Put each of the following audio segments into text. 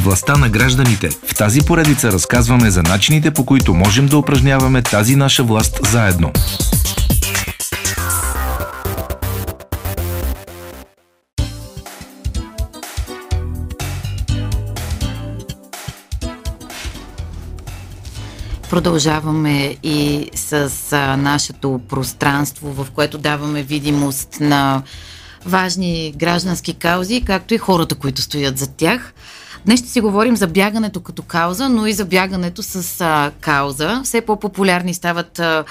Властта на гражданите. В тази поредица разказваме за начините по които можем да упражняваме тази наша власт заедно. Продължаваме и с нашето пространство, в което даваме видимост на важни граждански каузи, както и хората, които стоят за тях. Днес ще си говорим за бягането като кауза, но и за бягането с а, кауза. Все по-популярни стават а,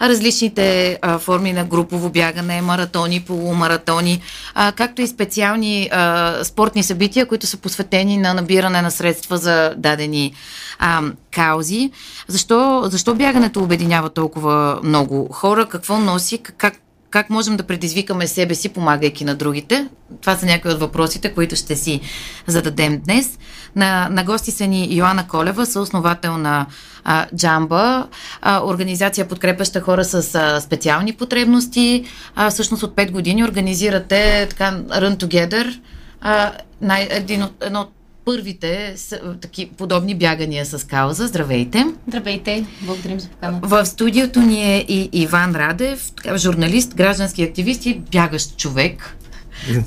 различните а, форми на групово бягане, маратони, полумаратони, а, както и специални а, спортни събития, които са посветени на набиране на средства за дадени а, каузи. Защо, защо бягането обединява толкова много хора? Какво носи? Как как можем да предизвикаме себе си, помагайки на другите? Това са някои от въпросите, които ще си зададем днес. На, на гости са ни Йоанна Колева, съосновател на а, Джамба, а, организация подкрепяща хора с а, специални потребности. А, всъщност от 5 години организирате така Run Together, а, най, един от, едно от първите таки, подобни бягания с кауза. Здравейте! Здравейте! Благодарим за поканата. В студиото ни е и Иван Радев, журналист, граждански активист и бягащ човек.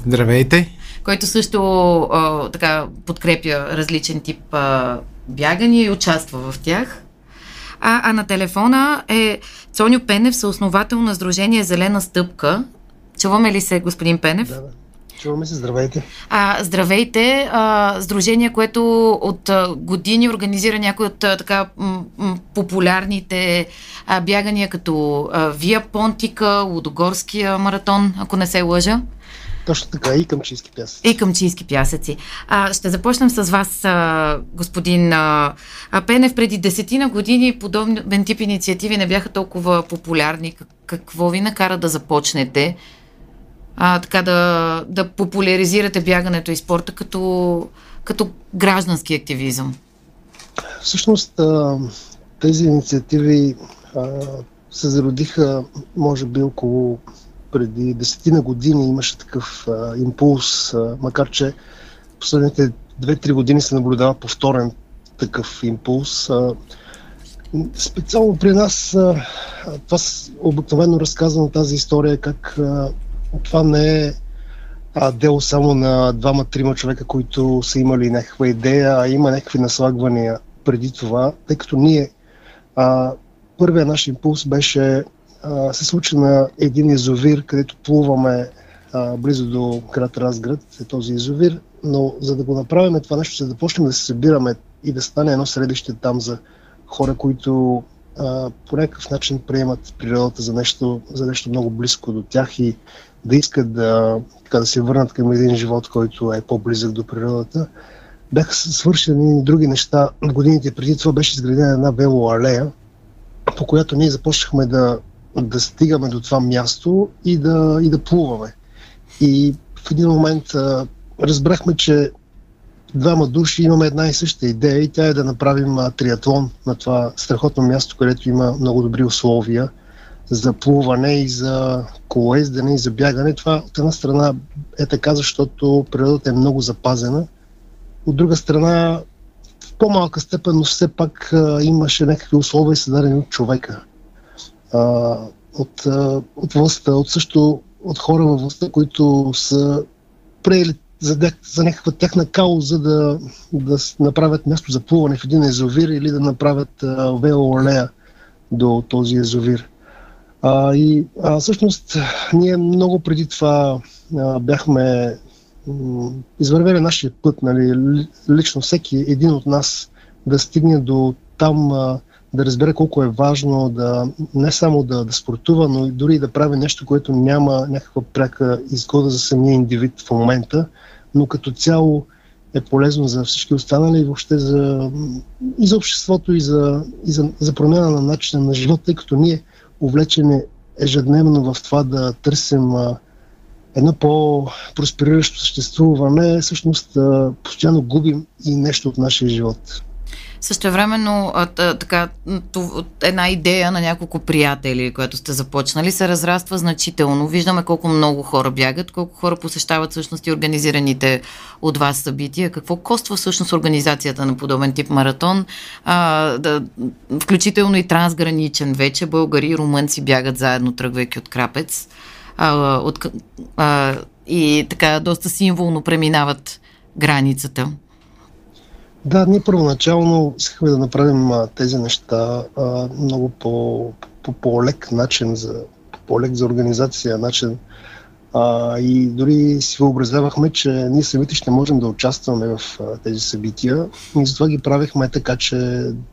Здравейте! Който също а, така подкрепя различен тип а, бягания и участва в тях. А, а на телефона е Цоню Пенев, съосновател на Сдружение Зелена стъпка. Чуваме ли се, господин Пенев? Да, да. Чуваме се, здравейте. А, здравейте, а, сдружение, което от а, години организира някои от а, така м- м- популярните а, бягания, като а, Вия Понтика, Лудогорския маратон, ако не се лъжа. Точно така, и към чийски пясъци. И към чийски пясъци. А, ще започнем с вас, а, господин а, Пенев. Преди десетина години подобен тип инициативи не бяха толкова популярни. Какво ви накара да започнете? А, така да, да популяризирате бягането и спорта като, като граждански активизъм? Всъщност тези инициативи се зародиха, може би, около преди десетина години имаше такъв а, импулс, а, макар че последните 2-3 години се наблюдава повторен такъв импулс. А, специално при нас а, това обикновено разказвам тази история, как това не е а, дело само на двама-трима човека, които са имали някаква идея, а има някакви наслагвания преди това, тъй като ние а, първият наш импулс беше а, се случи на един езовир, където плуваме а, близо до град Разград, е този езовир, но за да го направим това нещо, за да почнем да се събираме и да стане едно средище там за хора, които а, по някакъв начин приемат природата за нещо, за нещо много близко до тях и да искат да, така, да се върнат към един живот, който е по-близък до природата. Бяха свършени други неща. Годините преди това беше изградена една велоалея, по която ние започнахме да, да стигаме до това място и да, и да плуваме. И в един момент а, разбрахме, че двама души имаме една и съща идея и тя е да направим а, триатлон на това страхотно място, където има много добри условия за плуване и за колоездене и за бягане. Това от една страна е така, защото природата е много запазена. От друга страна, в по-малка степен, но все пак а, имаше някакви условия създадени от човека. А, от, а, от властта, от също от хора във властта, които са приели за, за някаква тяхна кауза да, да направят място за плуване в един езовир или да направят велоалея до този езовир. А, и а, всъщност ние много преди това а, бяхме извървели нашия път, нали, лично всеки един от нас да стигне до там, а, да разбере колко е важно да не само да, да спортува, но и дори да прави нещо, което няма някаква пряка изгода за самия индивид в момента, но като цяло е полезно за всички останали и въобще за, и за обществото, и за, и за, за промяна на начина на живота, тъй като ние увлечени ежедневно в това да търсим едно по-проспериращо съществуване, всъщност постоянно губим и нещо от нашия живот. Също времено така, една идея на няколко приятели, която сте започнали, се разраства значително. Виждаме колко много хора бягат, колко хора посещават всъщност и организираните от вас събития. Какво коства всъщност организацията на подобен тип маратон? А, да, включително и трансграничен вече. Българи и румънци бягат заедно, тръгвайки от Крапец. А, от, а, и така доста символно преминават границата. Да, ние първоначално искахме да направим а, тези неща а, много по, по-лек начин, за, по-лек за организация начин. А, и дори си въобразявахме, че ние самите ще можем да участваме в а, тези събития. И затова ги правихме така, че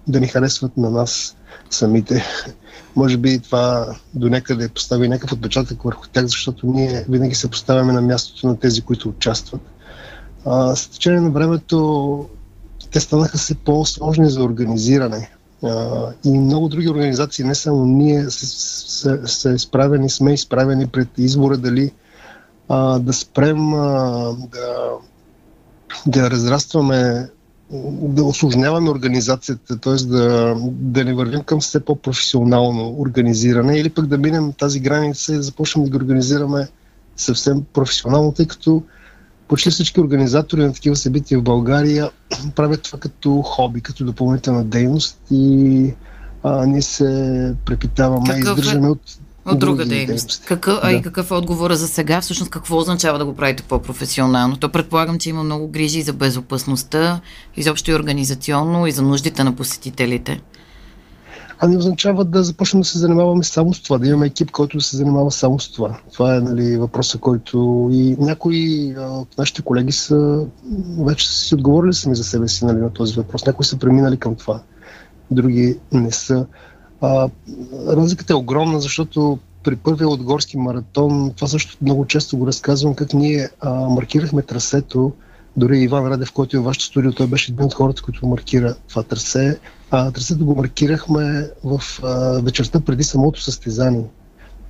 да ни харесват на нас самите. Може би това до някъде постави някакъв отпечатък върху тях, защото ние винаги се поставяме на мястото на тези, които участват. А, с течение на времето те станаха се по-сложни за организиране. И много други организации, не само ние, са, изправени, сме изправени пред избора дали да спрем да, да разрастваме да осложняваме организацията, т.е. Да, да не вървим към все по-професионално организиране или пък да минем тази граница и да започнем да ги организираме съвсем професионално, тъй като почти всички организатори на такива събития в България правят това като хоби, като допълнителна дейност и а, ние се препитаваме и издържаме е? от от друга дейност. Какъв, да. А и какъв е отговора за сега? Всъщност какво означава да го правите по-професионално? То предполагам, че има много грижи за безопасността, изобщо и организационно, и за нуждите на посетителите. А не означава да започнем да се занимаваме само с това, да имаме екип, който да се занимава само с това. Това е нали, въпроса, който и някои от нашите колеги са вече си отговорили сами за себе си нали, на този въпрос. Някои са преминали към това, други не са. А, разликата е огромна, защото при първия от горски маратон, това също много често го разказвам, как ние а, маркирахме трасето, дори Иван Радев, който е в вашето студио, той беше един от хората, които маркира това трасе. Трасето го маркирахме в а, вечерта преди самото състезание.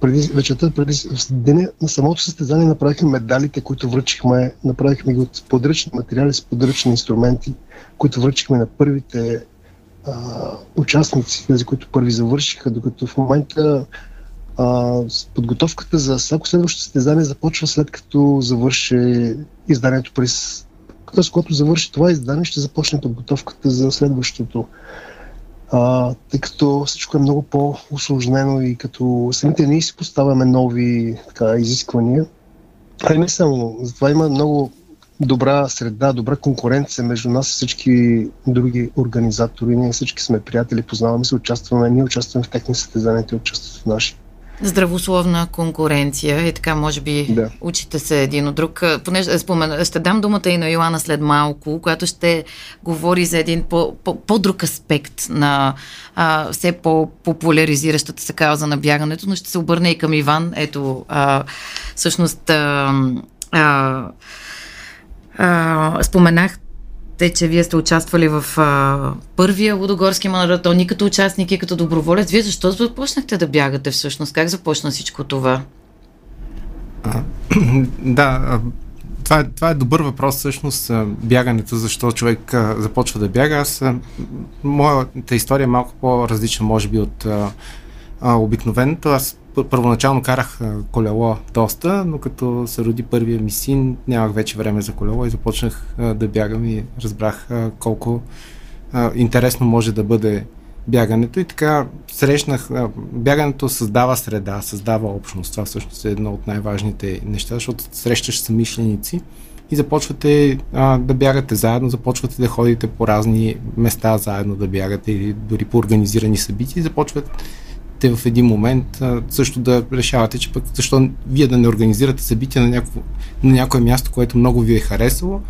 Преди, вечерта, преди в деня на самото състезание направихме медалите, които връчихме, направихме ги от подръчни материали с подръчни инструменти, които връчихме на първите а, участници, тези, които първи завършиха, докато в момента а, подготовката за всяко следващо състезание започва след като завърши изданието през т.е. когато завърши това издание, ще започне подготовката за следващото. А, тъй като всичко е много по-усложнено и като самите ние си поставяме нови така, изисквания. А и не само. Затова има много добра среда, добра конкуренция между нас и всички други организатори. Ние всички сме приятели, познаваме се, участваме. Ние участваме в техни състезания, те участват в наши здравословна конкуренция и така може би да. учите се един от друг. Понеже спомена, ще дам думата и на Йоана след малко, която ще говори за един по, по, по-друг аспект на а, все по-популяризиращата се кауза на бягането, но ще се обърне и към Иван. Ето, а, всъщност а, а, а, споменах те, че вие сте участвали в а, първия Лудогорски маратон и като участник и като доброволец. Вие защо започнахте да бягате всъщност? Как започна всичко това? А, да, това е, това е добър въпрос всъщност, бягането, защо човек започва да бяга. Аз, моята история е малко по-различна, може би, от а, обикновеното. Аз първоначално карах колело доста, но като се роди първия ми син, нямах вече време за колело и започнах да бягам и разбрах колко интересно може да бъде бягането и така срещнах, бягането създава среда, създава общност. Това всъщност е едно от най-важните неща, защото срещаш самишленици и започвате а, да бягате заедно, започвате да ходите по разни места заедно да бягате или дори по организирани събития и започвате те в един момент също да решавате, че пък защо вие да не организирате събития на, някакво, на някое място, което много ви е харесало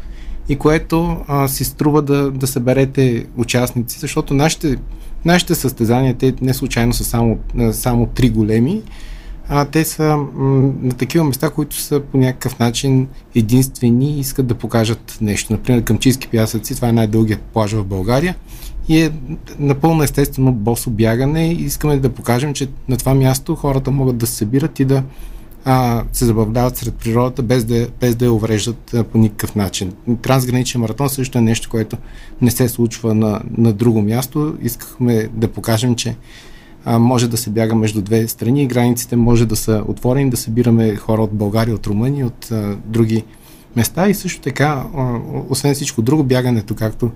и което а, си струва да, да съберете участници, защото нашите, нашите състезания, те не случайно са само, само три големи, а те са м- на такива места, които са по някакъв начин единствени и искат да покажат нещо. Например, Къмчийски пясъци, това е най-дългият плаж в България и е напълно естествено босо бягане и искаме да покажем, че на това място хората могат да се събират и да а, се забавляват сред природата, без да, без да я увреждат а, по никакъв начин. Трансграничен маратон също е нещо, което не се случва на, на друго място. Искахме да покажем, че а, може да се бяга между две страни и границите може да са отворени, да събираме хора от България, от Румъния, от а, други места и също така, а, освен всичко друго, бягането, както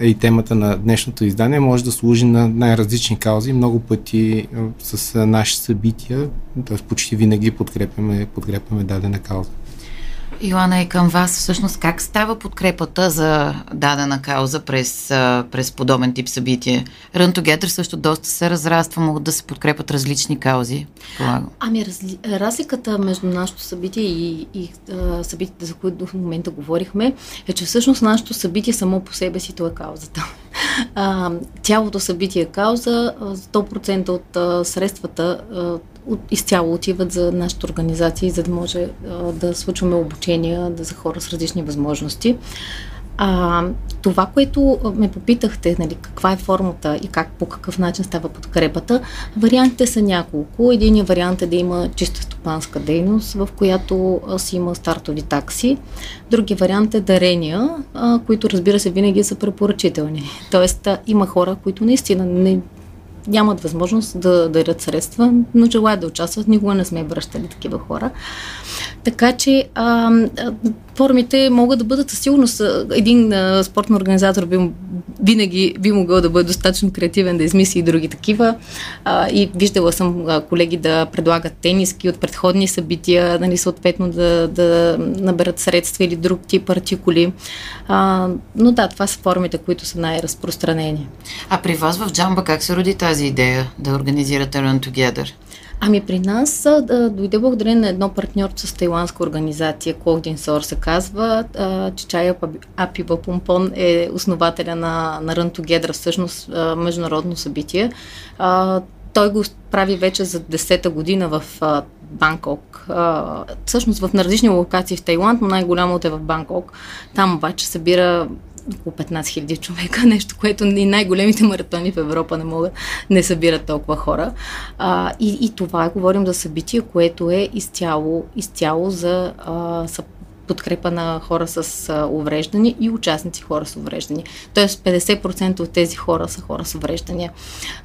е и темата на днешното издание, може да служи на най-различни каузи. Много пъти а, с наши събития, т.е. почти винаги подкрепяме, подкрепяме дадена кауза. Йоанна, и към вас всъщност как става подкрепата за дадена кауза през, през подобен тип събитие? Run Together също доста се разраства, могат да се подкрепят различни каузи. Полагам. Ами разли... разликата между нашето събитие и, и а, събитията, за които в момента говорихме, е, че всъщност нашето събитие само по себе си то е каузата. А, цялото събитие е кауза, 100% от а, средствата от, изцяло отиват за нашата организация, за да може а, да случваме обучения да за хора с различни възможности. А, това, което ме попитахте, нали, каква е формата и как, по какъв начин става подкрепата, вариантите са няколко. Единият вариант е да има чиста стопанска дейност, в която си има стартови такси. Други вариант е дарения, а, които разбира се винаги са препоръчителни. Тоест а, има хора, които наистина не, нямат възможност да дарят средства, но желаят да участват. Никога не сме връщали такива хора. Така че а, формите могат да бъдат със сигурност. Един а, спортен организатор би, винаги би могъл да бъде достатъчно креативен да измисли и други такива. А, и виждала съм а, колеги да предлагат тениски от предходни събития, нали, съответно да, да наберат средства или друг тип артикули. А, но да, това са формите, които са най-разпространени. А при вас в Джамба как се роди тази идея да организирате Run Together? Ами при нас да, дойде благодарение на едно партньорство с тайландска организация, Клодин Сор се казва. Чичая Апи Помпон е основателя на, на Run Together, всъщност международно събитие. А, той го прави вече за 10-та година в а, Банкок. А, всъщност в различни локации в Тайланд, но най-голямото е в Банкок. Там обаче събира около 15 000 човека, нещо, което и най-големите маратони в Европа не могат, не събират толкова хора. А, и, и това говорим за събитие, което е изцяло, изцяло за а, подкрепа на хора с увреждания и участници хора с увреждания. Тоест 50% от тези хора са хора с увреждания.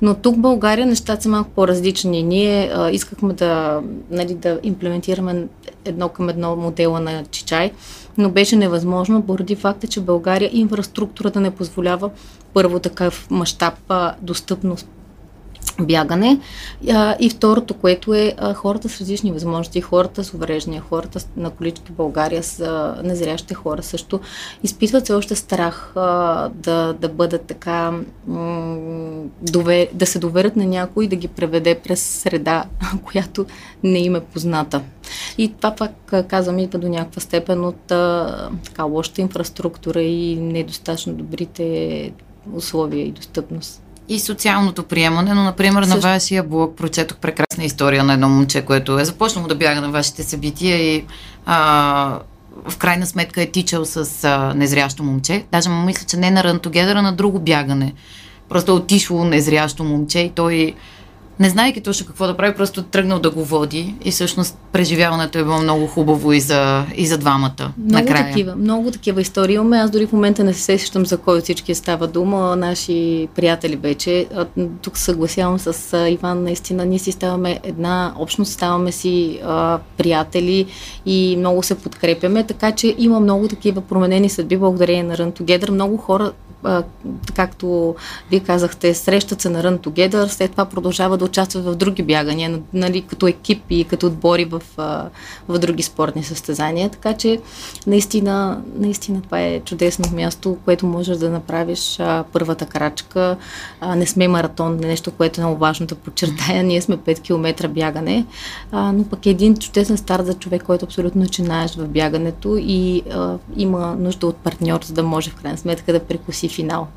Но тук в България нещата са малко по-различни. Ние а, искахме да, нали, да имплементираме едно към едно модела на Чичай, но беше невъзможно поради факта, че България инфраструктурата не позволява първо такъв мащаб достъпност бягане. А, и второто, което е а, хората с различни възможности, хората с увреждания, хората на колички в България, с а, незрящите хора също, изпитват се още страх а, да, да бъдат така, м- довер, да се доверят на някой и да ги преведе през среда, която не им е позната. И това пак казвам идва до някаква степен от а, така лошата инфраструктура и недостатъчно добрите условия и достъпност и социалното приемане, но, например, Също... на вашия блог прочетох прекрасна история на едно момче, което е започнало да бяга на вашите събития и а, в крайна сметка е тичал с а, незрящо момче. Даже му мисля, че не на Рантогедъра, на друго бягане. Просто е отишло незрящо момче и той не знаеки точно какво да прави, просто тръгнал да го води и всъщност преживяването е било много хубаво и за, и за двамата. Много накрая. такива, много такива истории имаме. Аз дори в момента не се сещам за кой от всички става дума. Наши приятели вече. Тук съгласявам с Иван, наистина ние си ставаме една общност, ставаме си а, приятели и много се подкрепяме, така че има много такива променени съдби благодарение на Run Together. Много хора както вие казахте, срещат се на Run Together, след това продължават да участват в други бягания, нали, като екип и като отбори в, в други спортни състезания. Така че наистина, наистина това е чудесно място, което можеш да направиш а, първата крачка. А, не сме маратон, нещо, което е много важно да подчертая. Ние сме 5 км бягане, а, но пък е един чудесен старт за човек, който абсолютно начинаеш в бягането и а, има нужда от партньор, за да може в крайна сметка да прекуси финал.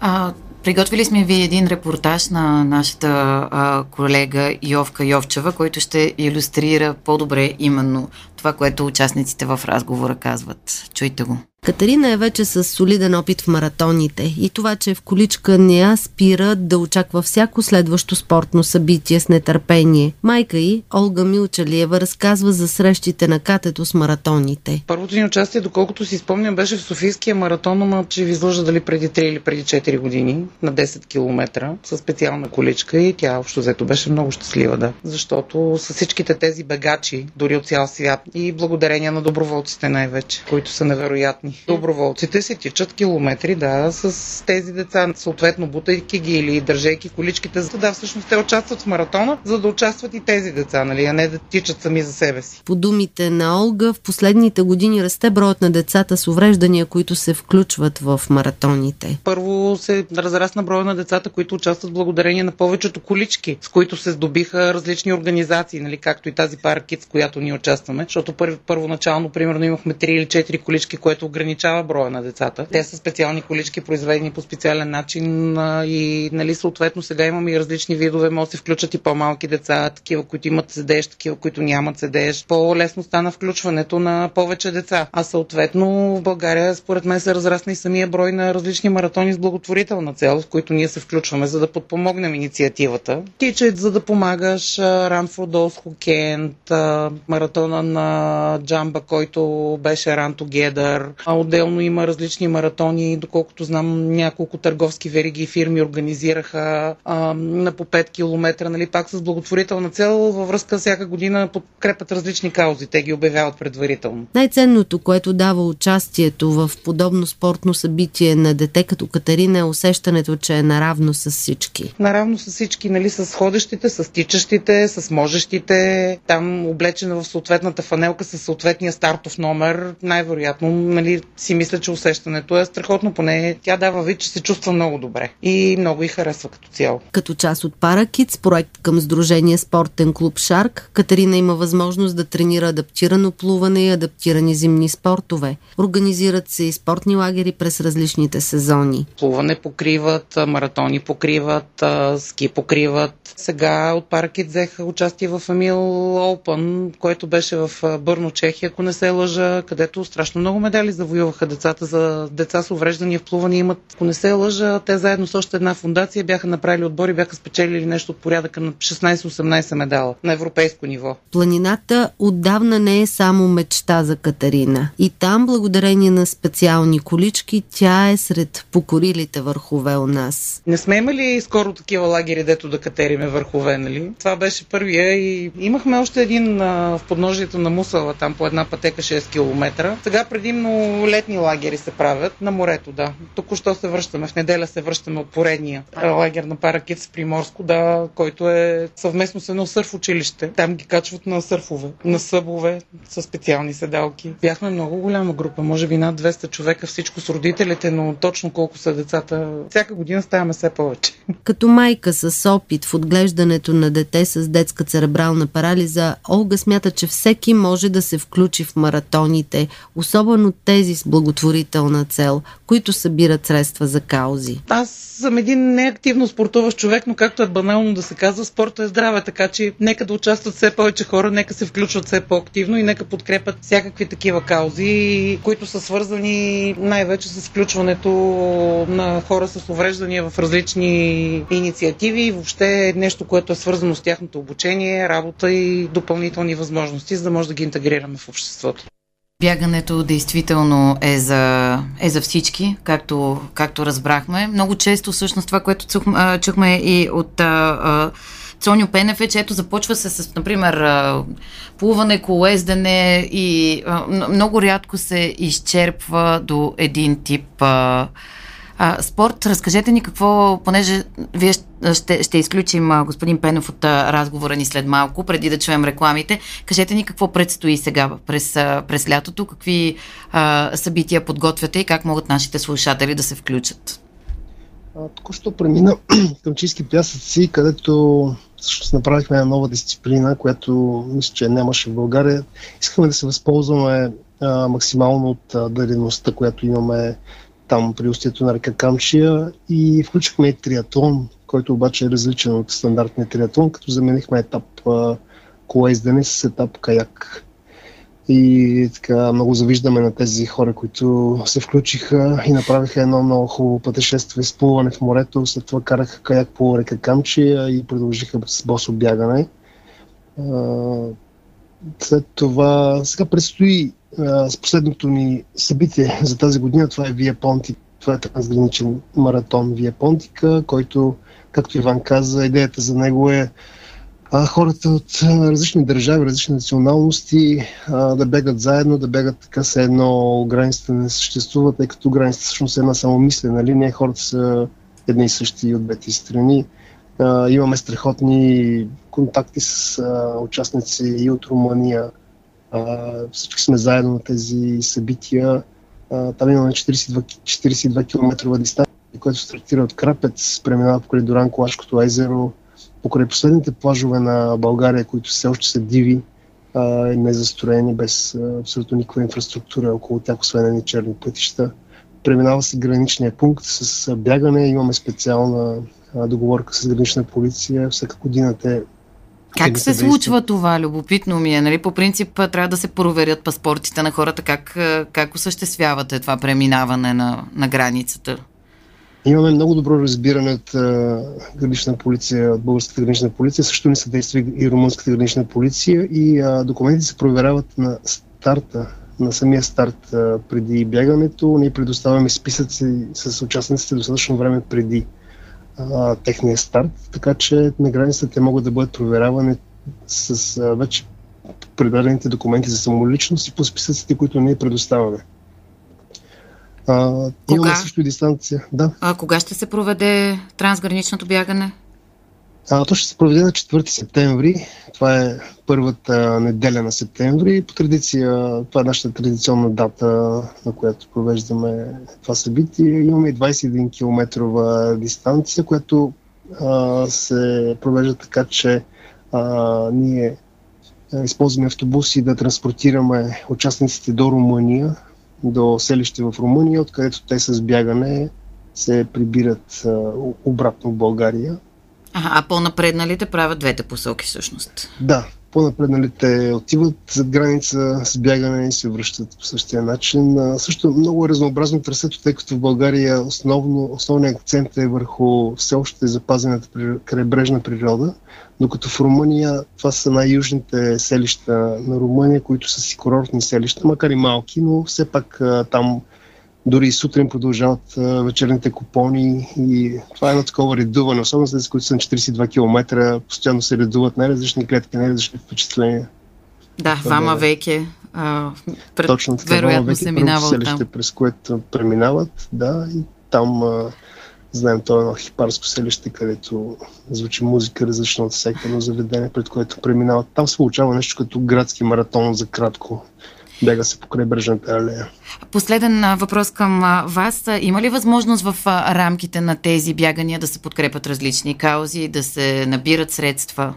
А, Приготвили сме ви един репортаж на нашата а, колега Йовка Йовчева, който ще иллюстрира по-добре именно това, което участниците в разговора казват. Чуйте го. Катерина е вече с солиден опит в маратоните и това, че е в количка не я спира да очаква всяко следващо спортно събитие с нетърпение. Майка й, Олга Милчалиева, разказва за срещите на катето с маратоните. Първото ни участие, доколкото си спомням, беше в Софийския маратон, но че ви излъжа дали преди 3 или преди 4 години, на 10 км, с специална количка и тя общо взето беше много щастлива, да. Защото с всичките тези бегачи, дори от цял свят и благодарение на доброволците най-вече, които са невероятни Доброволците си тичат километри, да, с тези деца, съответно бутайки ги или държейки количките. Да, всъщност те участват в маратона, за да участват и тези деца, нали, а не да тичат сами за себе си. По думите на Олга, в последните години расте броят на децата с увреждания, които се включват в маратоните. Първо се разрасна броя на децата, които участват благодарение на повечето колички, с които се здобиха различни организации, нали, както и тази паркит, с която ние участваме, защото първо, първоначално, примерно, имахме 3 или 4 колички, което ограничава броя на децата. Те са специални колички, произведени по специален начин и нали, съответно сега имаме и различни видове. Може да се включат и по-малки деца, такива, които имат седеж, такива, които нямат седеж. По-лесно стана включването на повече деца. А съответно в България, според мен, се разрасна и самия брой на различни маратони с благотворителна цел, в които ние се включваме, за да подпомогнем инициативата. Тичет, за да помагаш Run for Can't, маратона на Джамба, който беше Run Together, отделно има различни маратони, доколкото знам няколко търговски вериги и фирми организираха а, на по 5 км, нали, пак с благотворителна цел във връзка всяка година подкрепят различни каузи. Те ги обявяват предварително. Най-ценното, което дава участието в подобно спортно събитие на дете като Катерина е усещането, че е наравно с всички. Наравно с всички, нали, с ходещите, с тичащите, с можещите, там облечена в съответната фанелка с съответния стартов номер, най-вероятно нали, си мисля, че усещането е страхотно, поне тя дава вид, че се чувства много добре и много и харесва като цяло. Като част от Паракитс, проект към Сдружение Спортен клуб Шарк, Катерина има възможност да тренира адаптирано плуване и адаптирани зимни спортове. Организират се и спортни лагери през различните сезони. Плуване покриват, маратони покриват, ски покриват. Сега от Паракит взеха участие в Емил Open, което беше в Бърно, Чехия, ако не се лъжа, където страшно много медали завоюваха децата за деца с увреждания в плуване. Имат, ако не се лъжа, те заедно с още една фундация бяха направили отбори, бяха спечелили нещо от порядъка на 16-18 медала на европейско ниво. Планината отдавна не е само мечта за Катерина. И там, благодарение на специални колички, тя е сред покорилите върхове у нас. Не сме имали скоро такива лагери, дето да катериме върхове, нали? Това беше първия и имахме още един а, в подножието на Мусала, там по една пътека 6 км. Сега предимно летни лагери се правят на морето, да. Току-що се връщаме. В неделя се връщаме от поредния лагер на Паракит с Приморско, да, който е съвместно с едно сърф училище. Там ги качват на сърфове, на събове с специални седалки. Бяхме много голяма група, може би над 200 човека, всичко с родителите, но точно колко са децата. Всяка година ставаме все повече. Като майка с опит в отглеждането на дете с детска церебрална парализа, Олга смята, че всеки може да се включи в маратоните, особено тези с благотворителна цел, които събират средства за каузи. Аз съм един неактивно спортуващ човек, но както е банално да се казва, спорта е здраве, така че нека да участват все повече хора, нека се включват все по-активно и нека подкрепят всякакви такива каузи, които са свързани най-вече с включването на хора с увреждания в различни инициативи и въобще нещо, което е свързано с тяхното обучение, работа и допълнителни възможности, за да може да ги интегрираме в обществото. Бягането действително е за, е за всички, както, както разбрахме. Много често всъщност това, което чух, чухме и от а, Цоню Пенев е, че ето започва се с, например, а, плуване, колездене и а, много рядко се изчерпва до един тип а, а, спорт. Разкажете ни какво, понеже вие ще, ще изключим а, господин Пенов от а, разговора ни след малко, преди да чуем рекламите. Кажете ни какво предстои сега през, а, през лятото, какви а, събития подготвяте и как могат нашите слушатели да се включат. Току-що премина към чистки пясъци, където всъщност направихме една нова дисциплина, която мисля, че нямаше в България. Искаме да се възползваме а, максимално от а, дареността, която имаме там при устието на река Камчия и включихме и триатлон, който обаче е различен от стандартния триатлон, като заменихме етап колездене с етап каяк. И така много завиждаме на тези хора, които се включиха и направиха едно много хубаво пътешествие с плуване в морето. След това караха каяк по река Камчия и продължиха с босо бягане. След това сега предстои с последното ни събитие за тази година. Това е Вия Понти. Това е трансграничен маратон Вия Понтика, който, както Иван каза, идеята за него е а, хората от различни държави, различни националности а, да бегат заедно, да бегат така се едно границата не съществува, тъй като границата всъщност е една само мислена линия, хората са едни и същи от двете страни. А, имаме страхотни контакти с а, участници и от Румъния. Всички сме заедно на тези събития. Там имаме 42, 42 км дистанция, която стартира от Крапец, преминава покрай Доран Колашкото езеро, покрай последните плажове на България, които все още са диви, а, незастроени, без абсолютно никаква инфраструктура около тях, освен едни черни пътища. Преминава се граничния пункт с бягане. Имаме специална договорка с гранична полиция. Всяка година те как се случва това? Любопитно ми е. Нали? По принцип трябва да се проверят паспортите на хората. Как, как осъществявате това преминаване на, на границата? Имаме много добро разбиране от гранична полиция, от българската гранична полиция. Също ни съдейства и румънската гранична полиция и а, документите се проверяват на старта, на самия старт а, преди бягането. Ние предоставяме списъци с участниците достатъчно време преди а, техния старт, така че на границата те могат да бъдат проверявани с а, вече предадените документи за самоличност и по списъците, които ние предоставяме. А, имаме също дистанция. Да. А кога ще се проведе трансграничното бягане? А, то ще се проведе на 4 септември. Това е първата неделя на септември. По традиция, това е нашата традиционна дата, на която провеждаме това събитие. Имаме и 21 км дистанция, която а, се провежда така, че а, ние използваме автобуси да транспортираме участниците до Румъния, до селище в Румъния, откъдето те с бягане се прибират а, обратно в България. А, а по-напредналите правят двете посоки всъщност? Да, по-напредналите отиват зад граница с бягане и се връщат по същия начин. А, също много е разнообразно трасето, тъй като в България основно, основният акцент е върху все още запазената крайбрежна природа, докато в Румъния това са най-южните селища на Румъния, които са си курортни селища, макар и малки, но все пак там дори и сутрин продължават вечерните купони и това е едно такова редуване, особено след които са на 42 км, постоянно се редуват най-различни клетки, най-различни впечатления. Да, Вама веке. А, пред... Точно така, вероятно веке, се минава от там. през което преминават, да, и там а, знаем, това е едно хипарско селище, където звучи музика различна от всяко едно заведение, пред което преминават. Там се получава нещо като градски маратон за кратко бяга се покрай бръжната алея. Последен въпрос към вас. Има ли възможност в рамките на тези бягания да се подкрепят различни каузи, да се набират средства?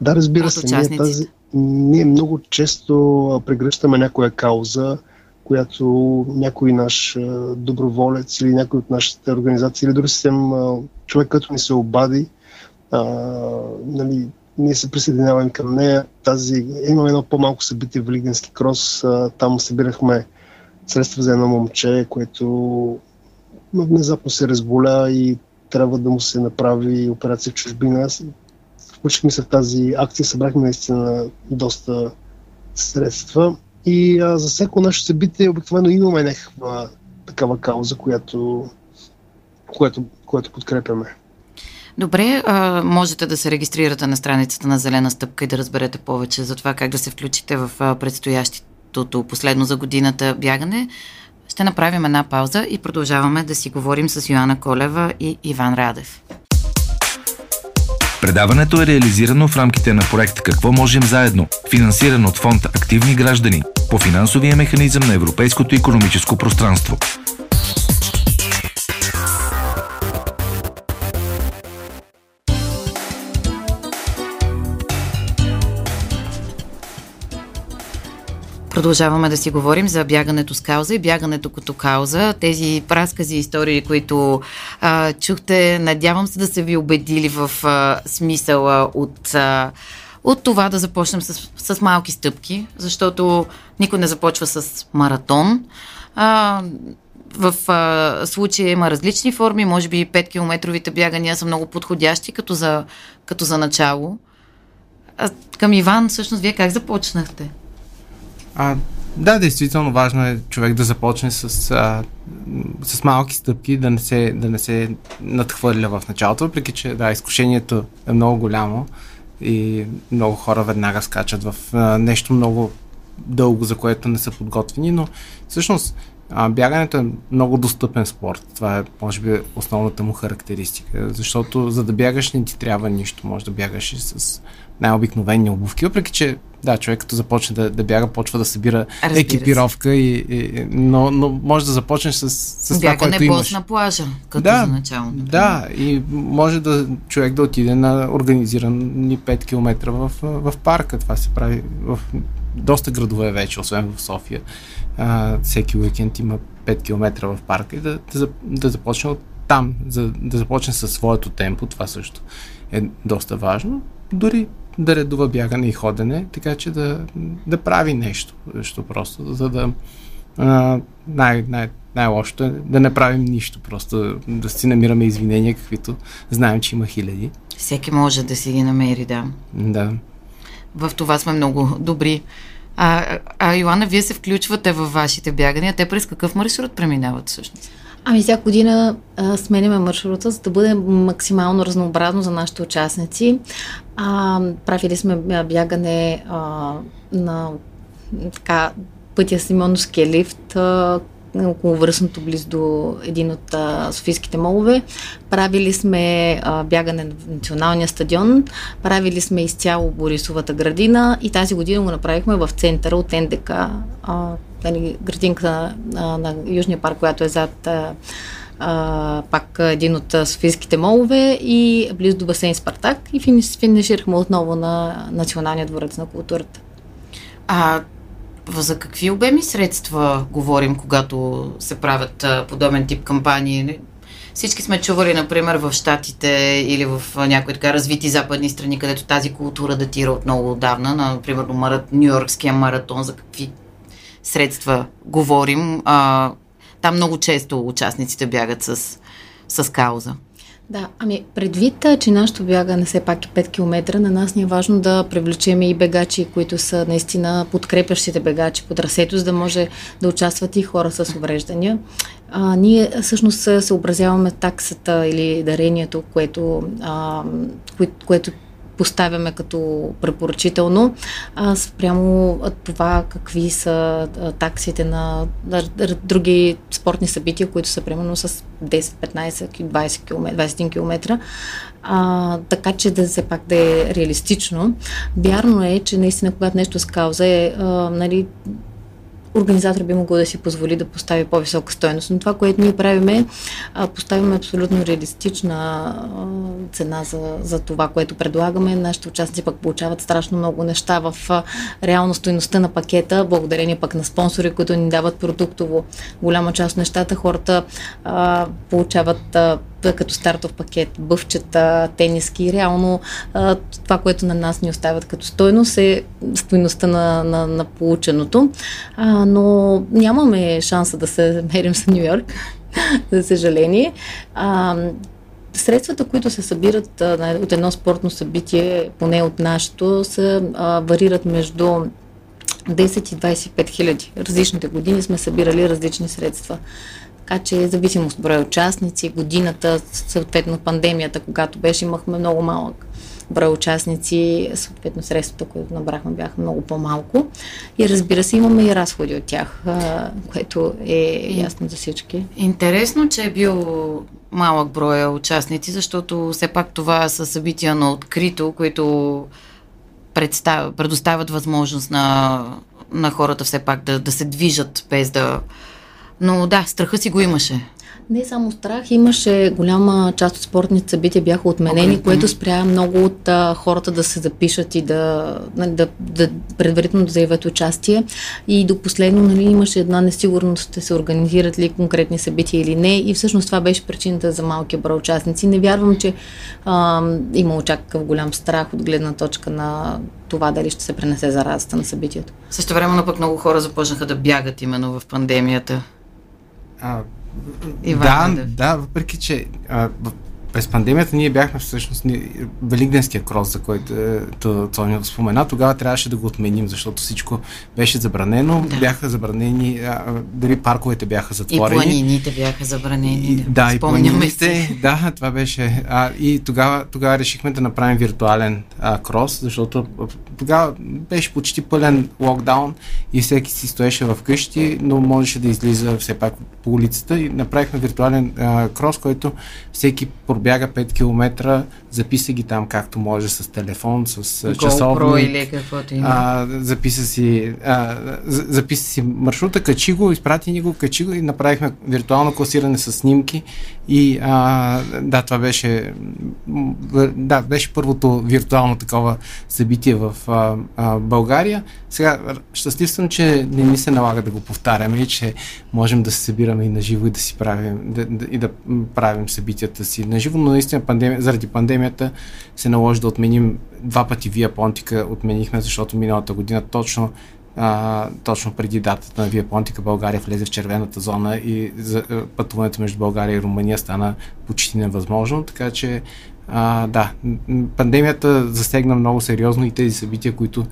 Да, разбира се. Ние, тази, ние много често прегръщаме някоя кауза, която някой наш доброволец или някой от нашите организации или дори съвсем човек, като ни се обади, а, нали, ние се присъединяваме към нея. Тази, имаме едно по-малко събитие в Лигенски крос. Там събирахме средства за едно момче, което внезапно се разболя и трябва да му се направи операция в чужбина. Включихме се в тази акция, събрахме наистина доста средства. И а, за всяко наше събитие обикновено имаме някаква такава кауза, която, която, която подкрепяме. Добре, а, можете да се регистрирате на страницата на Зелена стъпка и да разберете повече за това как да се включите в предстоящото последно за годината бягане. Ще направим една пауза и продължаваме да си говорим с Йоанна Колева и Иван Радев. Предаването е реализирано в рамките на проект Какво можем заедно, финансиран от фонд Активни граждани по финансовия механизъм на Европейското економическо пространство. Продължаваме да си говорим за бягането с кауза и бягането като кауза. Тези разкази и истории, които а, чухте, надявам се да са ви убедили в а, смисъла от а, от това да започнем с, с малки стъпки, защото никой не започва с маратон. А, в а, случая има различни форми, може би 5-километровите бягания са много подходящи като за, като за начало. А, към Иван, всъщност, вие как започнахте? А, да, действително важно е човек да започне с, а, с малки стъпки, да не, се, да не се надхвърля в началото, въпреки че да, изкушението е много голямо и много хора веднага скачат в а, нещо много дълго, за което не са подготвени, но всъщност а, бягането е много достъпен спорт. Това е, може би, основната му характеристика. Защото за да бягаш не ти трябва нищо. Може да бягаш и с най-обикновени обувки. Въпреки, че да, човек като започне да, да бяга, почва да събира Разбира екипировка, и, и, но, но може да започнеш с, с това, което имаш. на плажа, като да, за начало. Например. Да, и може да човек да отиде на организирани 5 км в, в парка. Това се прави в доста градове вече, освен в София. А, всеки уикенд има 5 км в парка и да, да, да започне от там, за, да започне със своето темпо. Това също е доста важно. Дори да редува бягане и ходене, така че да, да прави нещо, нещо просто, за да а, най, най, най-лошото е да не правим нищо, просто да си намираме извинения, каквито знаем, че има хиляди. Всеки може да си ги намери, да. Да. В това сме много добри. А, а Йоанна, вие се включвате във вашите бягания. Те през какъв маршрут преминават всъщност? Ами всяка година а, сменяме маршрута, за да бъде максимално разнообразно за нашите участници. А, правили сме бягане а, на така, пътя Симоновския лифт, а, около връзното близо до един от а, софийските молове. Правили сме а, бягане на националния стадион, правили сме изцяло Борисовата градина и тази година го направихме в центъра от НДК, а, нали, градинка на, на Южния парк, която е зад а, пак един от софийските молове и близо до басейн Спартак и финиширахме отново на Националния дворец на културата. А за какви обеми средства говорим, когато се правят подобен тип кампании? Всички сме чували, например, в Штатите или в някои така развити западни страни, където тази култура датира от много отдавна, например, Нью-Йоркския маратон, за какви средства говорим. А, там много често участниците бягат с, с кауза. Да, ами предвид, че нашето бягане все пак е 5 км, на нас ни е важно да привлечем и бегачи, които са наистина подкрепящите бегачи по трасето, за да може да участват и хора с увреждания. А, ние всъщност се образяваме таксата или дарението, което, а, кое, което поставяме като препоръчително, а, спрямо това какви са таксите на, други спортни събития, които са примерно с 10, 15, 20 км, 21 км. А, така че да все пак да е реалистично. Вярно е, че наистина когато нещо с кауза е а, нали, организатор би могъл да си позволи да постави по-висока стоеност. Но това, което ние правиме, поставяме абсолютно реалистична цена за, за това, което предлагаме. Нашите участници пък получават страшно много неща в реално стоеността на пакета, благодарение пък на спонсори, които ни дават продуктово голяма част от нещата. Хората а, получават а, като стартов пакет, бъвчета, тениски. Реално това, което на нас ни оставят като стойност е стойността на, на, на полученото. А, но нямаме шанса да се мерим с Нью Йорк, за съжаление. А, средствата, които се събират а, от едно спортно събитие, поне от нашето, са, а, варират между 10 и 25 хиляди. Различните години сме събирали различни средства. Така че зависимост броя участници, годината, съответно пандемията, когато беше, имахме много малък брой участници, съответно средствата, които набрахме, бяха много по-малко. И разбира се, имаме и разходи от тях, което е ясно за всички. Интересно, че е бил малък брой участници, защото все пак това са събития на открито, които предоставят възможност на, на хората все пак да, да се движат без да но да, страха си го имаше. Не само страх, имаше голяма част от спортните събития бяха отменени, okay. което спря много от а, хората да се запишат и да, нали, да, да предварително да заявят участие. И до последно нали, имаше една несигурност, ще се организират ли конкретни събития или не. И всъщност това беше причината за малкия брой участници. Не вярвам, че а, има очакъв голям страх от гледна точка на това дали ще се пренесе заразата на събитието. Също времено пък много хора започнаха да бягат именно в пандемията. А, Иван, да, да, въпреки че а, през пандемията ние бяхме всъщност Великденския крос, за който Тони спомена. Тогава трябваше да го отменим, защото всичко беше забранено. Да. Бяха забранени, а, дали парковете бяха затворени. И планините бяха забранени. И, да, и планините. Да, това беше. А, и тогава, тогава решихме да направим виртуален а, крос, защото тогава беше почти пълен локдаун и всеки си стоеше в къщи, но можеше да излиза все пак по улицата и направихме виртуален а, крос, който всеки пробяга 5 км, записа ги там както може с телефон, с часовник. или каквото има. А, записа си, а, записа си маршрута, качи го, изпрати ни го, качи го и направихме виртуално класиране с снимки и а, да, това беше да, беше първото виртуално такова събитие в а, а, България. Сега, щастлив съм, че не ни се налага да го повтаряме и че можем да се събираме и на живо и да си правим, да, да, и да правим събитията си на живо, но наистина пандемия, заради пандемията се наложи да отменим. Два пъти Вия Понтика, отменихме, защото миналата година точно а, точно преди датата на Вия Понтика България влезе в червената зона и за, пътуването между България и Румъния стана почти невъзможно, така че а, да, пандемията засегна много сериозно и тези събития, които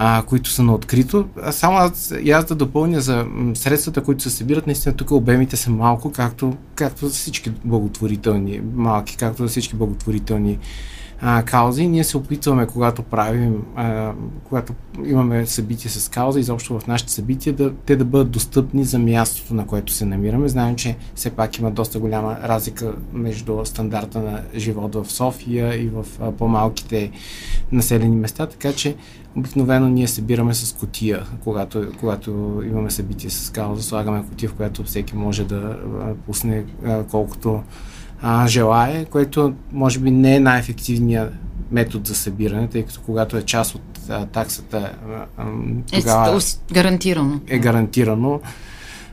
а, които са на открито. А само аз, и аз да допълня за средствата, които се събират, наистина тук обемите са малко, както, както за всички благотворителни, малки, както за всички благотворителни а, каузи. Ние се опитваме, когато правим, а, когато имаме събития с кауза, изобщо в нашите събития, да, те да бъдат достъпни за мястото, на което се намираме. Знаем, че все пак има доста голяма разлика между стандарта на живот в София и в а, по-малките населени места, така че обикновено ние събираме с котия, когато, когато имаме събитие с кауза, слагаме котия, в която всеки може да пусне колкото а, желае, което може би не е най-ефективният метод за събиране, тъй като когато е част от а, таксата, а, тогава е гарантирано. Е гарантирано.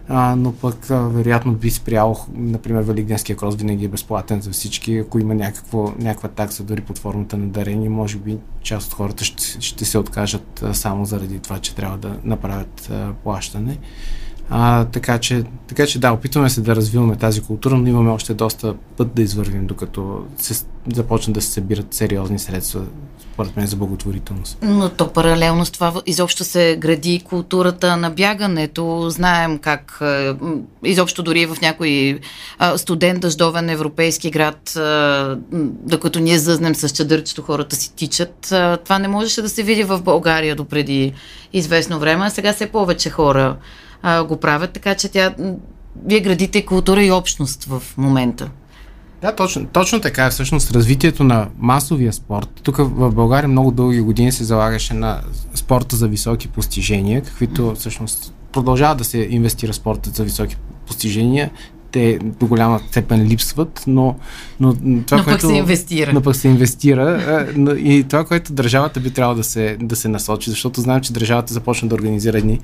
А, но пък а, вероятно би спрял, например, Великденския крос винаги е безплатен за всички. Ако има някакво, някаква такса дори под формата на дарение, може би част от хората ще, ще се откажат а, само заради това, че трябва да направят а, плащане. А, така, че, така че да, опитваме се да развиваме тази култура, но имаме още доста път да извървим, докато се започнат да се събират сериозни средства, според мен, за благотворителност. Но то паралелно с това изобщо се гради културата на бягането. Знаем как е, изобщо дори в някой студент дъждовен европейски град, докато ние зъзнем с чадърчето, хората си тичат. Това не можеше да се види в България допреди известно време, а сега все повече хора а, го правят, така че тя, вие градите култура и общност в момента. Да, точно, точно така е всъщност развитието на масовия спорт. Тук в България много дълги години се залагаше на спорта за високи постижения, каквито всъщност продължава да се инвестира спорта за високи постижения. Те до голяма степен липсват, но, но това, но което... пък се инвестира. Но пък се инвестира. и това, което държавата би трябвало да се, да се насочи, защото знаем, че държавата започна да организира едни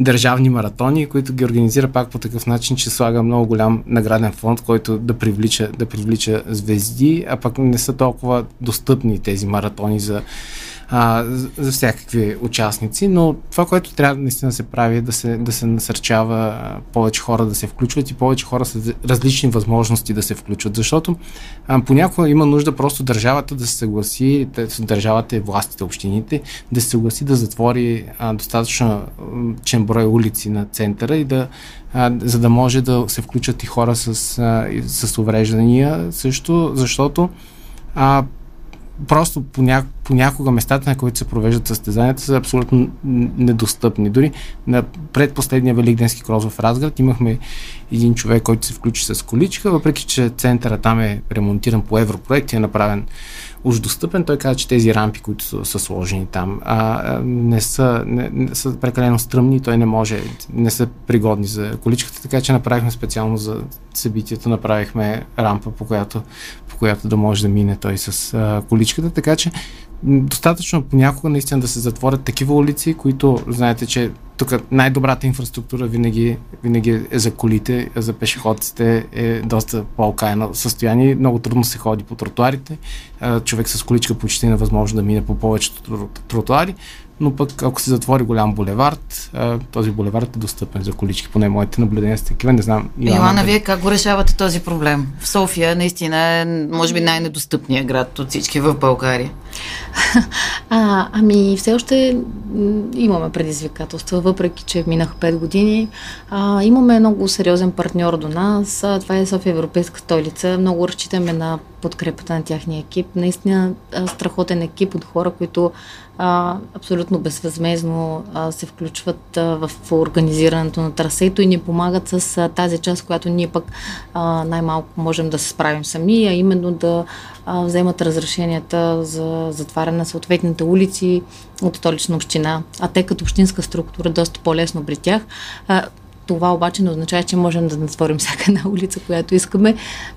държавни маратони, които ги организира пак по такъв начин, че слага много голям награден фонд, който да привлича, да привлича звезди, а пък не са толкова достъпни тези маратони за а, за всякакви участници, но това, което трябва наистина да се прави е да се, да се насърчава повече хора да се включват и повече хора с различни възможности да се включват, защото а, понякога има нужда просто държавата да се съгласи, държавата и властите, общините, да се съгласи да затвори а, достатъчно чен брой улици на центъра и да за да може да се включат и хора с, а, с увреждания също, защото а, просто по, ня... понякога местата, на които се провеждат състезанията, са абсолютно недостъпни. Дори на предпоследния Великденски кроз в Разград имахме един човек, който се включи с количка, въпреки че центъра там е ремонтиран по европроект и е направен уж достъпен, той каза, че тези рампи, които са, са сложени там, а, не, са, не, не са прекалено стръмни, той не може, не са пригодни за количката, така че направихме специално за събитието, направихме рампа, по която, по която да може да мине той с а, количката, така че достатъчно понякога наистина да се затворят такива улици, които знаете, че тук най-добрата инфраструктура винаги, винаги е за колите, за пешеходците е доста по-окаяно състояние. Много трудно се ходи по тротуарите. Човек с количка почти невъзможно да мине по повечето тротуари но пък ако се затвори голям булевард, този булевард е достъпен за колички, поне моите наблюдения са такива, не знам. Йоанна, Йоанна вие как го решавате този проблем? В София наистина е, може би, най-недостъпният град от всички в България. А, ами, все още имаме предизвикателства, въпреки че минах 5 години. А, имаме много сериозен партньор до нас. Това е София Европейска столица. Много разчитаме на подкрепата на тяхния екип. Наистина страхотен екип от хора, които а, абсолютно безвъзмезно а, се включват а, в организирането на трасето и ни помагат с а, тази част, която ние пък а, най-малко можем да се справим сами, а именно да а, вземат разрешенията за затваряне на съответните улици от столична община. А те като общинска структура доста по-лесно при тях. А, това обаче не означава, че можем да натворим всяка една улица, която искаме.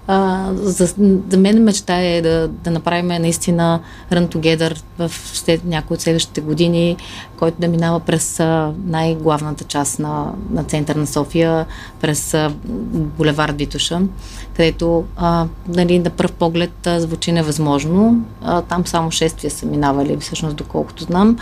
А, за, за мен мечта е да, да направим наистина Run Together в след, някои от следващите години, който да минава през най-главната част на, на център на София, през булевард Витуша, където а, нали, на пръв поглед а, звучи невъзможно. А, там само шествия са минавали, всъщност, доколкото знам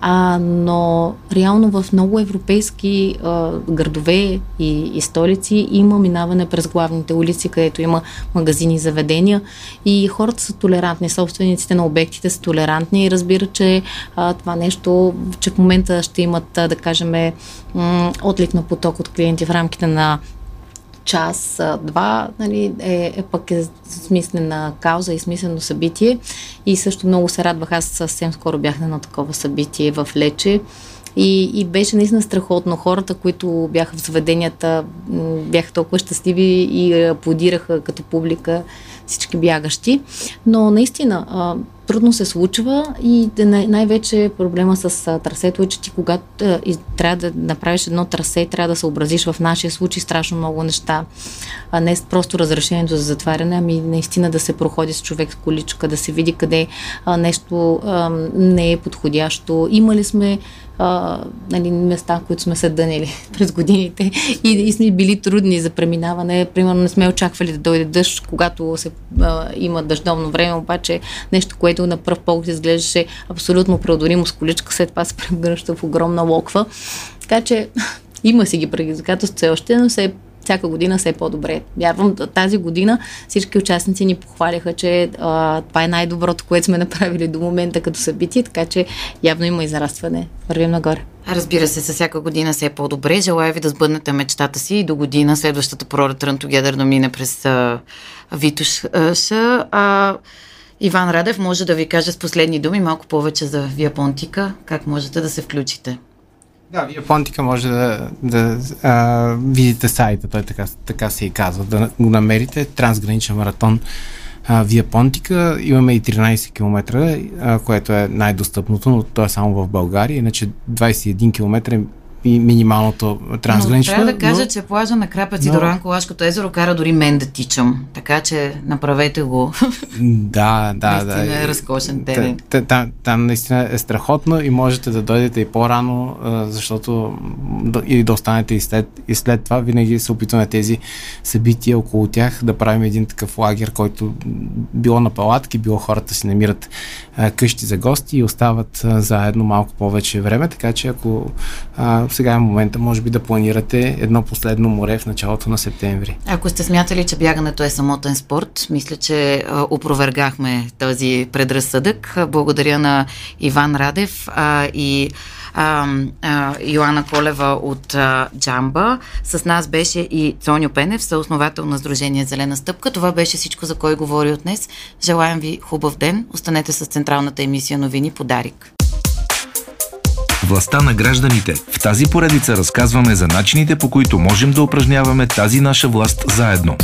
а, но реално в много европейски а, градове и, и столици има минаване през главните улици, където има магазини и заведения. И хората са толерантни, собствениците на обектите са толерантни и разбират, че а, това нещо, че в момента ще имат, да кажем, отлик на поток от клиенти в рамките на час, два, нали, е, е пък е смислена кауза и смислено събитие. И също много се радвах. Аз съвсем скоро бях на едно такова събитие в Лече. И, и беше наистина страхотно. Хората, които бяха в заведенията, бяха толкова щастливи и аплодираха като публика всички бягащи. Но наистина, трудно се случва и най- най-вече проблема с трасето е, че ти когато трябва да направиш едно трасе, трябва да съобразиш в нашия случай страшно много неща. А не просто разрешението за затваряне, ами наистина да се проходи с човек с количка, да се види къде нещо не е подходящо. Имали сме а, нали, места, които сме се дънили през годините и, и сме били трудни за преминаване. Примерно не сме очаквали да дойде дъжд, когато се, а, има дъждовно време, обаче нещо, което на пръв поглед изглеждаше абсолютно преодолимо с количка, след това се превръща в огромна локва. Така че има си ги предизвикателства все още, но се всяка година все по-добре. Вярвам, тази година всички участници ни похваляха, че а, това е най-доброто, което сме направили до момента като събитие, така че явно има израстване. Вървим нагоре. Разбира се, със всяка година все е по-добре. Желая ви да сбъднете мечтата си и до година следващата пролет Together да мине през а, Витуш. А, Иван Радев може да ви каже с последни думи малко повече за Виапонтика, как можете да се включите. Да, вие Понтика може да, да а, видите сайта, той така, така се и казва, да го намерите. Трансграничен маратон а, Вия Понтика. Имаме и 13 км, а, което е най-достъпното, но то е само в България. Иначе 21 км и минималното трансгранично. Но трябва да кажа, но... че плажа на Крапец но... и Доран Колашкото езеро кара дори мен да тичам. Така че направете го. Да, да, да. Наистина е разкошен терен. Там, там, наистина е страхотно и можете да дойдете и по-рано, защото и да останете и след, и след това винаги се опитваме тези събития около тях да правим един такъв лагер, който било на палатки, било хората си намират къщи за гости и остават заедно малко повече време, така че ако а, сега е момента, може би, да планирате едно последно море в началото на септември. Ако сте смятали, че бягането е самотен спорт, мисля, че опровергахме този предразсъдък. Благодаря на Иван Радев а, и а, а, Йоанна Колева от а, Джамба. С нас беше и Цоню Пенев, съосновател на Сдружение Зелена стъпка. Това беше всичко, за кой говори от днес. Желаем ви хубав ден. Останете с централната емисия новини Подарик. Властта на гражданите. В тази поредица разказваме за начините по които можем да упражняваме тази наша власт заедно.